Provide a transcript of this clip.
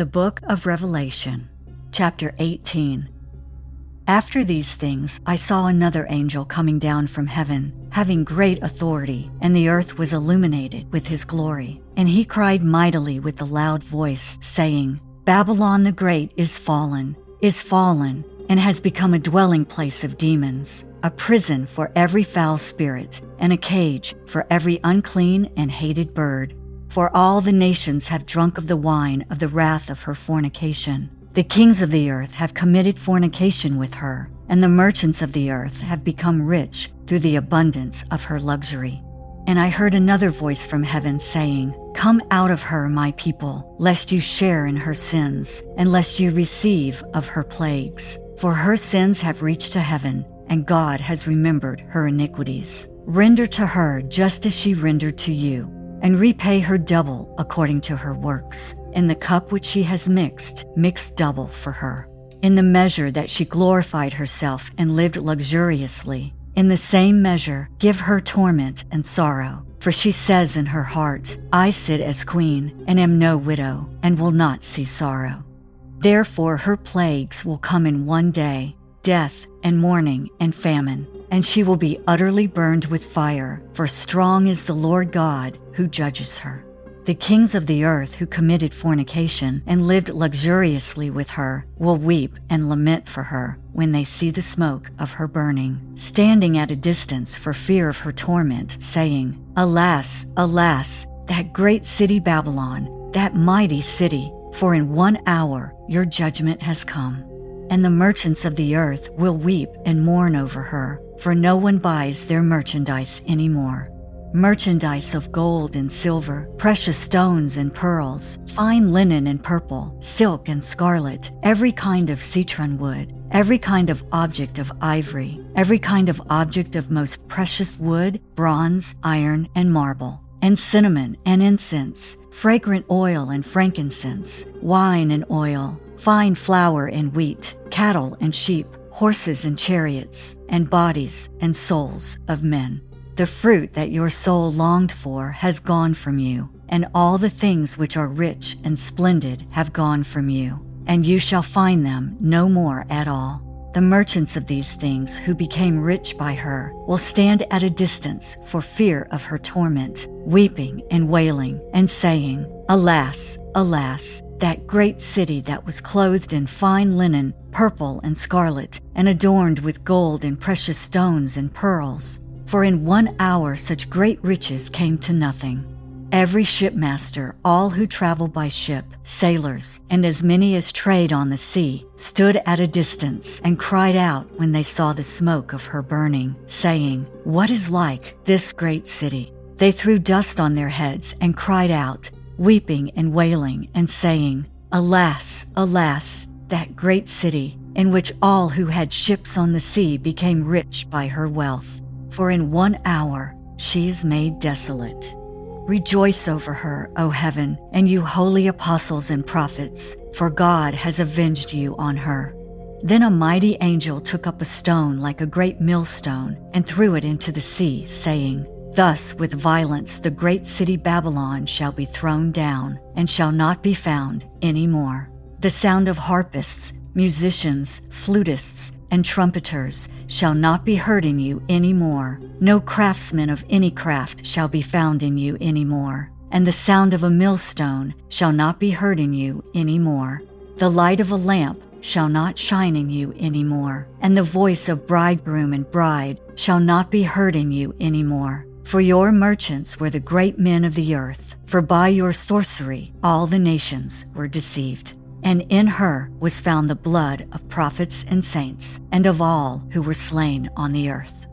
The Book of Revelation, Chapter 18. After these things, I saw another angel coming down from heaven, having great authority, and the earth was illuminated with his glory. And he cried mightily with a loud voice, saying, Babylon the Great is fallen, is fallen, and has become a dwelling place of demons, a prison for every foul spirit, and a cage for every unclean and hated bird. For all the nations have drunk of the wine of the wrath of her fornication. The kings of the earth have committed fornication with her, and the merchants of the earth have become rich through the abundance of her luxury. And I heard another voice from heaven saying, Come out of her, my people, lest you share in her sins, and lest you receive of her plagues. For her sins have reached to heaven, and God has remembered her iniquities. Render to her just as she rendered to you and repay her double according to her works. In the cup which she has mixed, mix double for her. In the measure that she glorified herself and lived luxuriously, in the same measure give her torment and sorrow. For she says in her heart, I sit as queen, and am no widow, and will not see sorrow. Therefore her plagues will come in one day, death and mourning and famine, and she will be utterly burned with fire, for strong is the Lord God who judges her. The kings of the earth who committed fornication and lived luxuriously with her will weep and lament for her when they see the smoke of her burning, standing at a distance for fear of her torment, saying, Alas, alas, that great city Babylon, that mighty city, for in one hour your judgment has come. And the merchants of the earth will weep and mourn over her, for no one buys their merchandise anymore. Merchandise of gold and silver, precious stones and pearls, fine linen and purple, silk and scarlet, every kind of citron wood, every kind of object of ivory, every kind of object of most precious wood, bronze, iron, and marble, and cinnamon and incense, fragrant oil and frankincense, wine and oil, fine flour and wheat, cattle and sheep, horses and chariots, and bodies and souls of men. The fruit that your soul longed for has gone from you, and all the things which are rich and splendid have gone from you, and you shall find them no more at all. The merchants of these things who became rich by her will stand at a distance for fear of her torment, weeping and wailing, and saying, Alas, alas, that great city that was clothed in fine linen, purple and scarlet, and adorned with gold and precious stones and pearls. For in one hour such great riches came to nothing. Every shipmaster, all who travel by ship, sailors, and as many as trade on the sea, stood at a distance and cried out when they saw the smoke of her burning, saying, What is like this great city? They threw dust on their heads and cried out, weeping and wailing, and saying, Alas, alas, that great city, in which all who had ships on the sea became rich by her wealth for in one hour she is made desolate. Rejoice over her, O heaven, and you holy apostles and prophets, for God has avenged you on her. Then a mighty angel took up a stone like a great millstone and threw it into the sea, saying, Thus with violence the great city Babylon shall be thrown down, and shall not be found any more. The sound of harpists, musicians, flutists, and trumpeters shall not be heard in you any more. No craftsman of any craft shall be found in you any more. And the sound of a millstone shall not be heard in you any more. The light of a lamp shall not shine in you any more. And the voice of bridegroom and bride shall not be heard in you any more. For your merchants were the great men of the earth, for by your sorcery all the nations were deceived and in her was found the blood of prophets and saints, and of all who were slain on the earth.